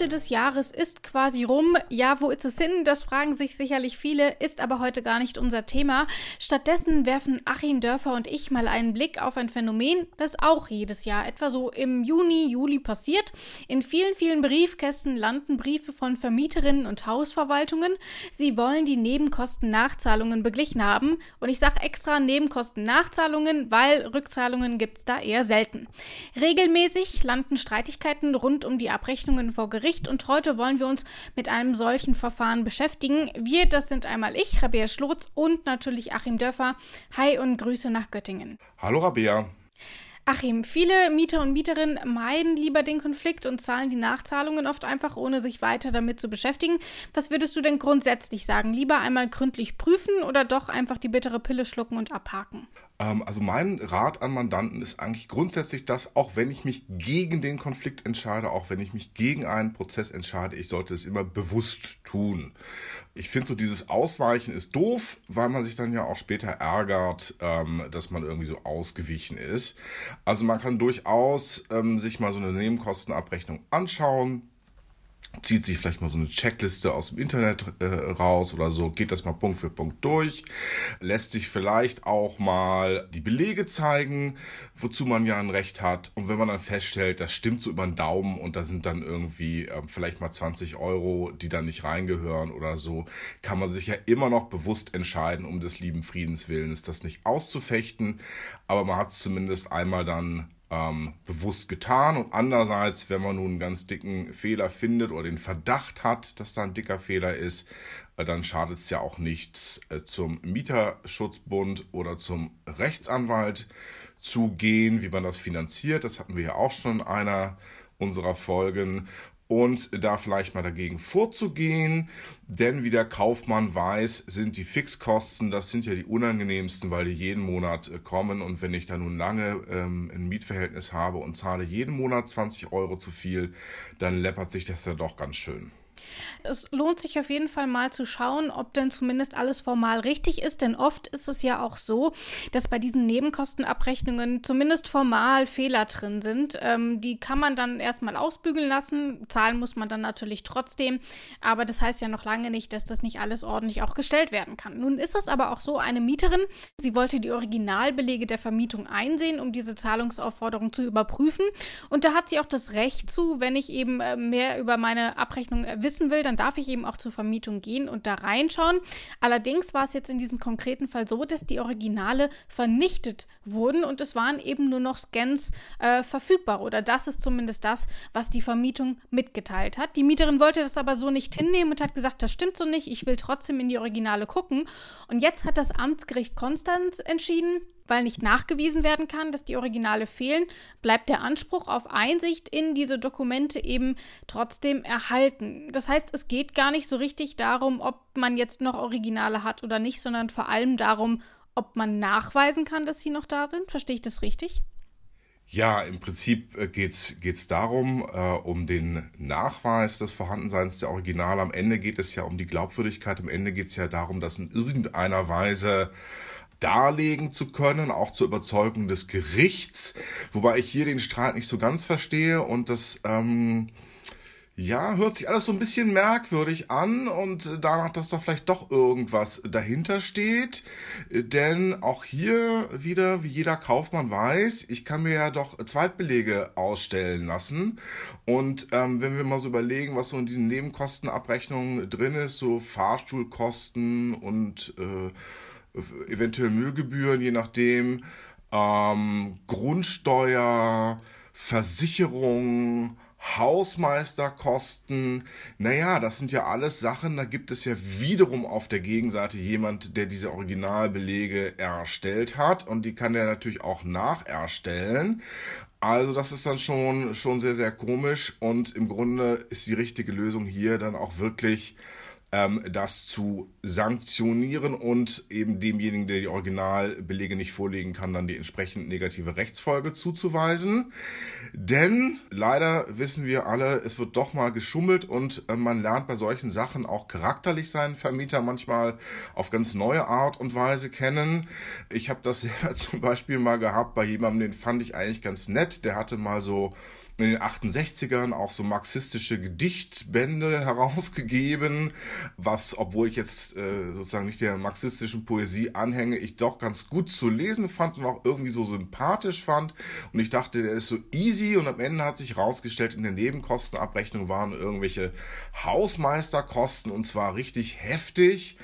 Hälfte des Jahres ist quasi rum. Ja, wo ist es hin? Das fragen sich sicherlich viele, ist aber heute gar nicht unser Thema. Stattdessen werfen Achim Dörfer und ich mal einen Blick auf ein Phänomen, das auch jedes Jahr etwa so im Juni, Juli passiert. In vielen, vielen Briefkästen landen Briefe von Vermieterinnen und Hausverwaltungen. Sie wollen die Nebenkostennachzahlungen beglichen haben. Und ich sage extra Nebenkostennachzahlungen, weil Rückzahlungen gibt es da eher selten. Regelmäßig landen Streitigkeiten rund um die Abrechnungen vor Gericht und heute wollen wir uns mit einem solchen Verfahren beschäftigen. Wir, das sind einmal ich, Rabea Schlotz und natürlich Achim Dörfer. Hi und Grüße nach Göttingen. Hallo Rabea. Achim, viele Mieter und Mieterinnen meiden lieber den Konflikt und zahlen die Nachzahlungen oft einfach, ohne sich weiter damit zu beschäftigen. Was würdest du denn grundsätzlich sagen? Lieber einmal gründlich prüfen oder doch einfach die bittere Pille schlucken und abhaken? Ähm, also mein Rat an Mandanten ist eigentlich grundsätzlich das, auch wenn ich mich gegen den Konflikt entscheide, auch wenn ich mich gegen einen Prozess entscheide, ich sollte es immer bewusst tun. Ich finde so dieses Ausweichen ist doof, weil man sich dann ja auch später ärgert, ähm, dass man irgendwie so ausgewichen ist. Also man kann durchaus ähm, sich mal so eine Nebenkostenabrechnung anschauen, zieht sich vielleicht mal so eine Checkliste aus dem Internet äh, raus oder so, geht das mal Punkt für Punkt durch, lässt sich vielleicht auch mal die Belege zeigen, wozu man ja ein Recht hat. Und wenn man dann feststellt, das stimmt so über den Daumen und da sind dann irgendwie äh, vielleicht mal 20 Euro, die da nicht reingehören oder so, kann man sich ja immer noch bewusst entscheiden, um des lieben Friedens willen, ist das nicht auszufechten. Aber man hat es zumindest einmal dann ähm, bewusst getan. Und andererseits, wenn man nun einen ganz dicken Fehler findet oder den Verdacht hat, dass da ein dicker Fehler ist, äh, dann schadet es ja auch nicht, äh, zum Mieterschutzbund oder zum Rechtsanwalt zu gehen, wie man das finanziert. Das hatten wir ja auch schon in einer unserer Folgen und da vielleicht mal dagegen vorzugehen. Denn wie der Kaufmann weiß, sind die Fixkosten, das sind ja die unangenehmsten, weil die jeden Monat äh, kommen. Und wenn ich da nun lange ähm, ein Mietverhältnis habe und zahle jeden Monat 20 Euro zu viel, dann läppert sich das ja doch ganz schön. Es lohnt sich auf jeden Fall mal zu schauen, ob denn zumindest alles formal richtig ist, denn oft ist es ja auch so, dass bei diesen Nebenkostenabrechnungen zumindest formal Fehler drin sind. Ähm, die kann man dann erstmal ausbügeln lassen, zahlen muss man dann natürlich trotzdem, aber das heißt ja noch lange nicht, dass das nicht alles ordentlich auch gestellt werden kann. Nun ist es aber auch so, eine Mieterin, sie wollte die Originalbelege der Vermietung einsehen, um diese Zahlungsaufforderung zu überprüfen und da hat sie auch das Recht zu, wenn ich eben äh, mehr über meine Abrechnung wissen wissen will, dann darf ich eben auch zur Vermietung gehen und da reinschauen. Allerdings war es jetzt in diesem konkreten Fall so, dass die Originale vernichtet wurden und es waren eben nur noch Scans äh, verfügbar oder das ist zumindest das, was die Vermietung mitgeteilt hat. Die Mieterin wollte das aber so nicht hinnehmen und hat gesagt, das stimmt so nicht, ich will trotzdem in die Originale gucken. Und jetzt hat das Amtsgericht Konstanz entschieden, weil nicht nachgewiesen werden kann, dass die Originale fehlen, bleibt der Anspruch auf Einsicht in diese Dokumente eben trotzdem erhalten. Das heißt, es geht gar nicht so richtig darum, ob man jetzt noch Originale hat oder nicht, sondern vor allem darum, ob man nachweisen kann, dass sie noch da sind. Verstehe ich das richtig? Ja, im Prinzip äh, geht es darum, äh, um den Nachweis des Vorhandenseins der Originale. Am Ende geht es ja um die Glaubwürdigkeit. Am Ende geht es ja darum, dass in irgendeiner Weise darlegen zu können, auch zur Überzeugung des Gerichts, wobei ich hier den Streit nicht so ganz verstehe und das ähm, ja, hört sich alles so ein bisschen merkwürdig an und danach, dass da vielleicht doch irgendwas dahinter steht. Denn auch hier wieder, wie jeder Kaufmann weiß, ich kann mir ja doch Zweitbelege ausstellen lassen. Und ähm, wenn wir mal so überlegen, was so in diesen Nebenkostenabrechnungen drin ist, so Fahrstuhlkosten und äh, eventuell Müllgebühren, je nachdem, ähm, Grundsteuer, Versicherung, Hausmeisterkosten, naja, das sind ja alles Sachen, da gibt es ja wiederum auf der Gegenseite jemand, der diese Originalbelege erstellt hat und die kann er natürlich auch nacherstellen. Also das ist dann schon, schon sehr, sehr komisch und im Grunde ist die richtige Lösung hier dann auch wirklich ähm, das zu sanktionieren und eben demjenigen, der die Originalbelege nicht vorlegen kann, dann die entsprechend negative Rechtsfolge zuzuweisen. Denn leider wissen wir alle, es wird doch mal geschummelt und äh, man lernt bei solchen Sachen auch charakterlich seinen Vermieter manchmal auf ganz neue Art und Weise kennen. Ich habe das selber zum Beispiel mal gehabt bei jemandem, den fand ich eigentlich ganz nett. Der hatte mal so in den 68ern auch so marxistische Gedichtbände herausgegeben, was, obwohl ich jetzt äh, sozusagen nicht der marxistischen Poesie anhänge, ich doch ganz gut zu lesen fand und auch irgendwie so sympathisch fand. Und ich dachte, der ist so easy und am Ende hat sich herausgestellt, in der Nebenkostenabrechnung waren irgendwelche Hausmeisterkosten und zwar richtig heftig.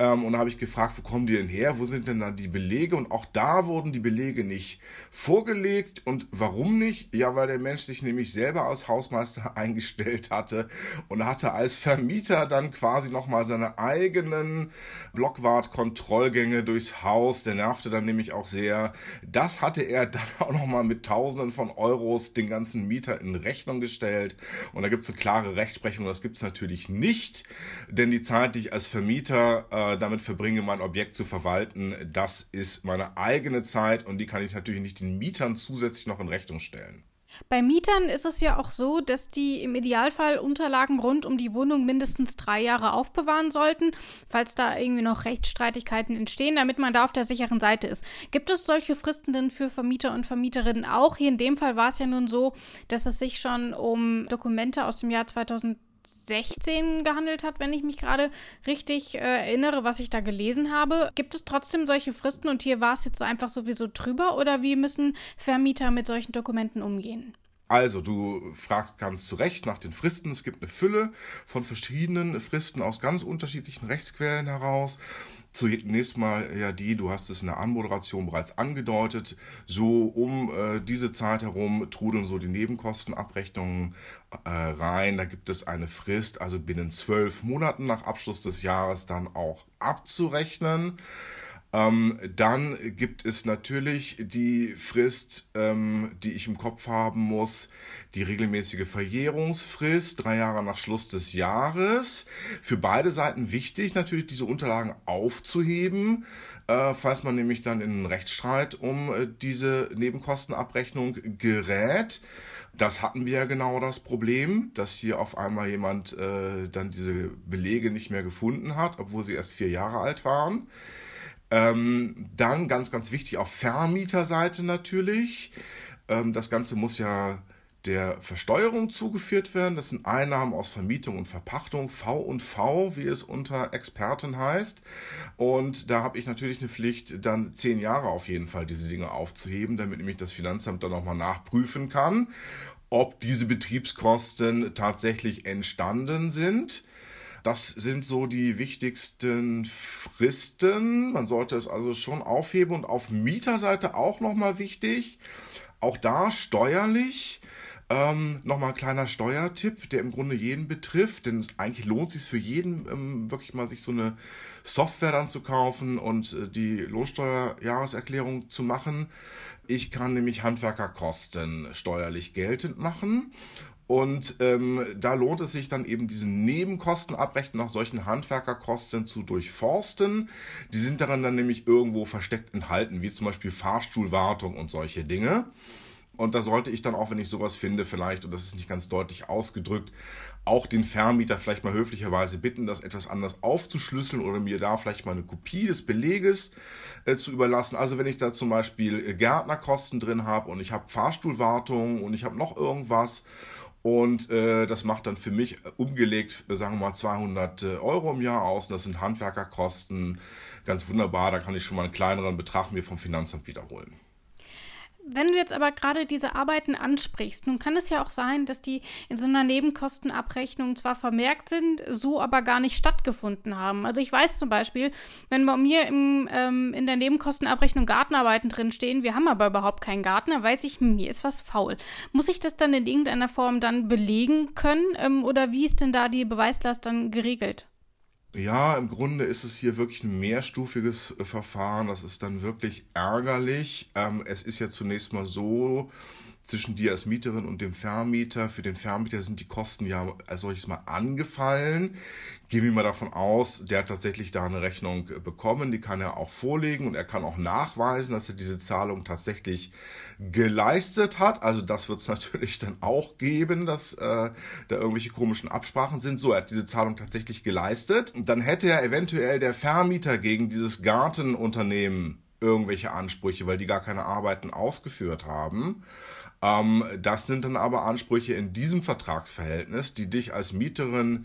Ähm, und da habe ich gefragt, wo kommen die denn her? Wo sind denn da die Belege? Und auch da wurden die Belege nicht vorgelegt. Und warum nicht? Ja, weil der Mensch sich nämlich selber als Hausmeister eingestellt hatte und hatte als Vermieter dann quasi nochmal seine eigenen Blockwart-Kontrollgänge durchs Haus. Der nervte dann nämlich auch sehr. Das hatte er dann auch nochmal mit Tausenden von Euros den ganzen Mieter in Rechnung gestellt. Und da gibt es eine klare Rechtsprechung. Das gibt es natürlich nicht, denn die Zeit, die ich als Vermieter äh, äh, damit verbringe, mein Objekt zu verwalten, das ist meine eigene Zeit und die kann ich natürlich nicht den Mietern zusätzlich noch in Rechnung stellen. Bei Mietern ist es ja auch so, dass die im Idealfall Unterlagen rund um die Wohnung mindestens drei Jahre aufbewahren sollten, falls da irgendwie noch Rechtsstreitigkeiten entstehen, damit man da auf der sicheren Seite ist. Gibt es solche Fristen denn für Vermieter und Vermieterinnen auch? Hier in dem Fall war es ja nun so, dass es sich schon um Dokumente aus dem Jahr 2000 16 gehandelt hat, wenn ich mich gerade richtig äh, erinnere, was ich da gelesen habe. Gibt es trotzdem solche Fristen und hier war es jetzt einfach sowieso drüber oder wie müssen Vermieter mit solchen Dokumenten umgehen? Also, du fragst ganz zu Recht nach den Fristen. Es gibt eine Fülle von verschiedenen Fristen aus ganz unterschiedlichen Rechtsquellen heraus. Zunächst mal ja die, du hast es in der Anmoderation bereits angedeutet, so um äh, diese Zeit herum trudeln so die Nebenkostenabrechnungen äh, rein. Da gibt es eine Frist, also binnen zwölf Monaten nach Abschluss des Jahres dann auch abzurechnen. Ähm, dann gibt es natürlich die Frist, ähm, die ich im Kopf haben muss, die regelmäßige Verjährungsfrist, drei Jahre nach Schluss des Jahres. Für beide Seiten wichtig, natürlich diese Unterlagen aufzuheben, äh, falls man nämlich dann in einen Rechtsstreit um äh, diese Nebenkostenabrechnung gerät. Das hatten wir ja genau das Problem, dass hier auf einmal jemand äh, dann diese Belege nicht mehr gefunden hat, obwohl sie erst vier Jahre alt waren. Ähm, dann ganz, ganz wichtig auf Vermieterseite natürlich. Ähm, das Ganze muss ja der Versteuerung zugeführt werden. Das sind Einnahmen aus Vermietung und Verpachtung, V und V, wie es unter Experten heißt. Und da habe ich natürlich eine Pflicht, dann zehn Jahre auf jeden Fall diese Dinge aufzuheben, damit nämlich das Finanzamt dann nochmal nachprüfen kann, ob diese Betriebskosten tatsächlich entstanden sind. Das sind so die wichtigsten Fristen. Man sollte es also schon aufheben und auf Mieterseite auch nochmal wichtig. Auch da steuerlich. Ähm, Nochmal ein kleiner Steuertipp, der im Grunde jeden betrifft, denn eigentlich lohnt es sich für jeden ähm, wirklich mal sich so eine Software dann zu kaufen und äh, die Lohnsteuerjahreserklärung zu machen. Ich kann nämlich Handwerkerkosten steuerlich geltend machen und ähm, da lohnt es sich dann eben diesen Nebenkostenabrechnung nach solchen Handwerkerkosten zu durchforsten. Die sind daran dann nämlich irgendwo versteckt enthalten, wie zum Beispiel Fahrstuhlwartung und solche Dinge. Und da sollte ich dann auch, wenn ich sowas finde, vielleicht, und das ist nicht ganz deutlich ausgedrückt, auch den Vermieter vielleicht mal höflicherweise bitten, das etwas anders aufzuschlüsseln oder mir da vielleicht mal eine Kopie des Beleges äh, zu überlassen. Also wenn ich da zum Beispiel äh, Gärtnerkosten drin habe und ich habe Fahrstuhlwartung und ich habe noch irgendwas und äh, das macht dann für mich umgelegt, äh, sagen wir mal, 200 äh, Euro im Jahr aus. Und das sind Handwerkerkosten. Ganz wunderbar. Da kann ich schon mal einen kleineren Betrag mir vom Finanzamt wiederholen. Wenn du jetzt aber gerade diese Arbeiten ansprichst, nun kann es ja auch sein, dass die in so einer Nebenkostenabrechnung zwar vermerkt sind, so aber gar nicht stattgefunden haben. Also ich weiß zum Beispiel, wenn bei mir im, ähm, in der Nebenkostenabrechnung Gartenarbeiten drinstehen, wir haben aber überhaupt keinen Garten, dann weiß ich, mir ist was faul. Muss ich das dann in irgendeiner Form dann belegen können ähm, oder wie ist denn da die Beweislast dann geregelt? Ja, im Grunde ist es hier wirklich ein mehrstufiges äh, Verfahren. Das ist dann wirklich ärgerlich. Ähm, es ist ja zunächst mal so, zwischen dir als Mieterin und dem Vermieter. Für den Vermieter sind die Kosten ja als solches mal angefallen. Gehen wir mal davon aus, der hat tatsächlich da eine Rechnung bekommen, die kann er auch vorlegen und er kann auch nachweisen, dass er diese Zahlung tatsächlich geleistet hat. Also das wird es natürlich dann auch geben, dass äh, da irgendwelche komischen Absprachen sind. So, er hat diese Zahlung tatsächlich geleistet. Dann hätte ja eventuell der Vermieter gegen dieses Gartenunternehmen irgendwelche Ansprüche, weil die gar keine Arbeiten ausgeführt haben. Ähm, das sind dann aber Ansprüche in diesem Vertragsverhältnis, die dich als Mieterin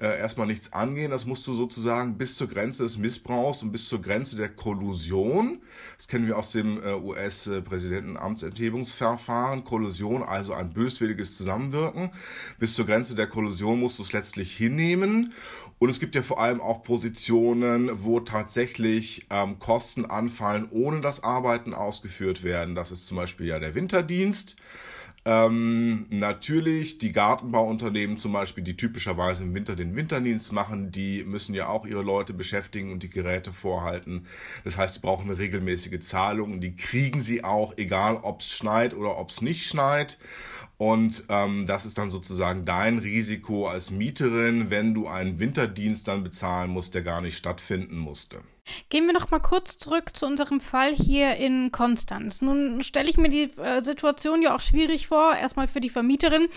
äh, erstmal nichts angehen. Das musst du sozusagen bis zur Grenze des Missbrauchs und bis zur Grenze der Kollusion. Das kennen wir aus dem äh, US-Präsidentenamtsenthebungsverfahren. Kollusion, also ein böswilliges Zusammenwirken. Bis zur Grenze der Kollusion musst du es letztlich hinnehmen. Und es gibt ja vor allem auch Positionen, wo tatsächlich ähm, Kosten anfallen, ohne dass Arbeiten ausgeführt werden. Das ist zum Beispiel ja der Winterdienst. Ähm, natürlich die Gartenbauunternehmen zum Beispiel, die typischerweise im Winter den Winterdienst machen, die müssen ja auch ihre Leute beschäftigen und die Geräte vorhalten. Das heißt, sie brauchen eine regelmäßige Zahlung und die kriegen sie auch, egal ob es schneit oder ob es nicht schneit. Und ähm, das ist dann sozusagen dein Risiko als Mieterin, wenn du einen Winterdienst dann bezahlen musst, der gar nicht stattfinden musste. Gehen wir noch mal kurz zurück zu unserem Fall hier in Konstanz. Nun stelle ich mir die äh, Situation ja auch schwierig vor. Erstmal für die Vermieterin.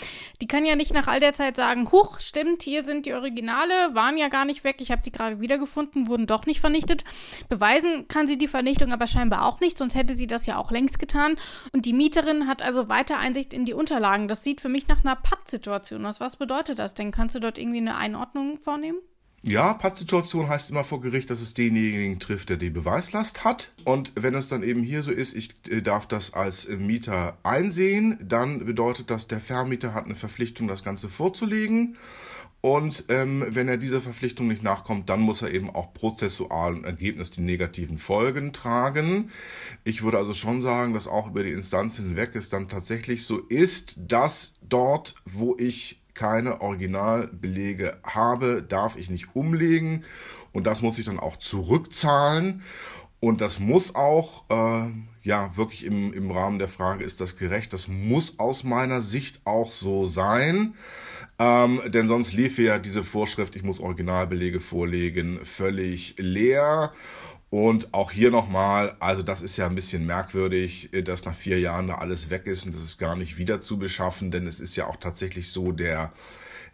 Die kann ja nicht nach all der Zeit sagen, huch, stimmt, hier sind die Originale, waren ja gar nicht weg, ich habe sie gerade wiedergefunden, wurden doch nicht vernichtet. Beweisen kann sie die Vernichtung aber scheinbar auch nicht, sonst hätte sie das ja auch längst getan. Und die Mieterin hat also weiter Einsicht in die Unterlagen. Das sieht für mich nach einer Pattsituation aus. Was bedeutet das denn? Kannst du dort irgendwie eine Einordnung vornehmen? Ja, Pattsituation heißt immer vor Gericht, dass es denjenigen trifft, der die Beweislast hat. Und wenn es dann eben hier so ist, ich äh, darf das als äh, Mieter einsehen, dann bedeutet das, der Vermieter hat eine Verpflichtung, das Ganze vorzulegen. Und ähm, wenn er dieser Verpflichtung nicht nachkommt, dann muss er eben auch prozessual und Ergebnis die negativen Folgen tragen. Ich würde also schon sagen, dass auch über die Instanz hinweg es dann tatsächlich so ist, dass dort, wo ich keine Originalbelege habe, darf ich nicht umlegen und das muss ich dann auch zurückzahlen und das muss auch, äh, ja, wirklich im, im Rahmen der Frage, ist das gerecht? Das muss aus meiner Sicht auch so sein. Ähm, denn sonst lief ja diese Vorschrift, ich muss Originalbelege vorlegen, völlig leer. Und auch hier nochmal, also das ist ja ein bisschen merkwürdig, äh, dass nach vier Jahren da alles weg ist und das ist gar nicht wieder zu beschaffen, denn es ist ja auch tatsächlich so, der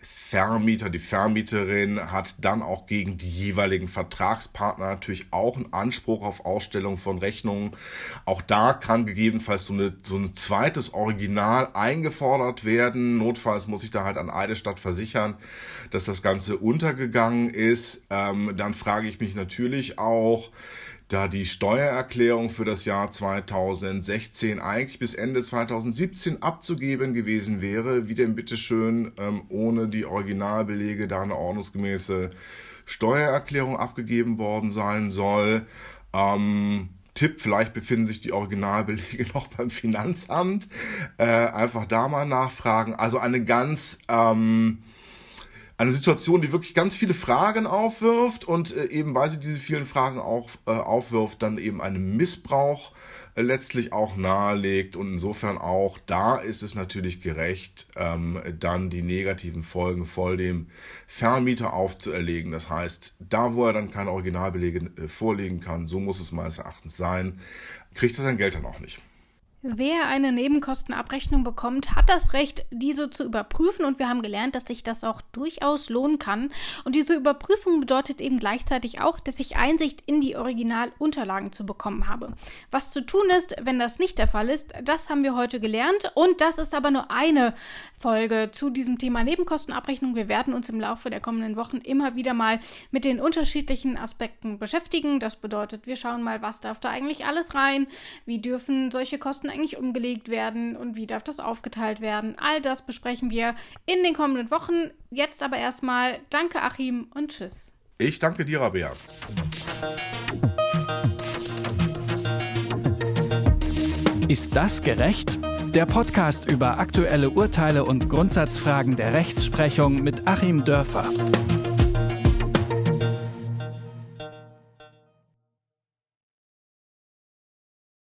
Vermieter, die Vermieterin hat dann auch gegen die jeweiligen Vertragspartner natürlich auch einen Anspruch auf Ausstellung von Rechnungen. Auch da kann gegebenenfalls so, eine, so ein zweites Original eingefordert werden. Notfalls muss ich da halt an Eidestadt versichern, dass das Ganze untergegangen ist. Ähm, dann frage ich mich natürlich auch, da die Steuererklärung für das Jahr 2016 eigentlich bis Ende 2017 abzugeben gewesen wäre, wie denn bitteschön ähm, ohne die Originalbelege da eine ordnungsgemäße Steuererklärung abgegeben worden sein soll. Ähm, Tipp, vielleicht befinden sich die Originalbelege noch beim Finanzamt. Äh, einfach da mal nachfragen. Also eine ganz ähm, eine Situation, die wirklich ganz viele Fragen aufwirft und äh, eben weil sie diese vielen Fragen auch äh, aufwirft, dann eben einen Missbrauch äh, letztlich auch nahelegt und insofern auch da ist es natürlich gerecht, ähm, dann die negativen Folgen voll dem Vermieter aufzuerlegen. Das heißt, da wo er dann keine Originalbelege äh, vorlegen kann, so muss es meines Erachtens sein, kriegt er sein Geld dann auch nicht. Wer eine Nebenkostenabrechnung bekommt, hat das Recht, diese zu überprüfen und wir haben gelernt, dass sich das auch durchaus lohnen kann. Und diese Überprüfung bedeutet eben gleichzeitig auch, dass ich Einsicht in die Originalunterlagen zu bekommen habe. Was zu tun ist, wenn das nicht der Fall ist, das haben wir heute gelernt und das ist aber nur eine Folge zu diesem Thema Nebenkostenabrechnung. Wir werden uns im Laufe der kommenden Wochen immer wieder mal mit den unterschiedlichen Aspekten beschäftigen. Das bedeutet, wir schauen mal, was darf da eigentlich alles rein, wie dürfen solche Kosten Kosten eigentlich umgelegt werden und wie darf das aufgeteilt werden. All das besprechen wir in den kommenden Wochen. Jetzt aber erstmal danke Achim und tschüss. Ich danke dir, Rabea. Ist das gerecht? Der Podcast über aktuelle Urteile und Grundsatzfragen der Rechtsprechung mit Achim Dörfer.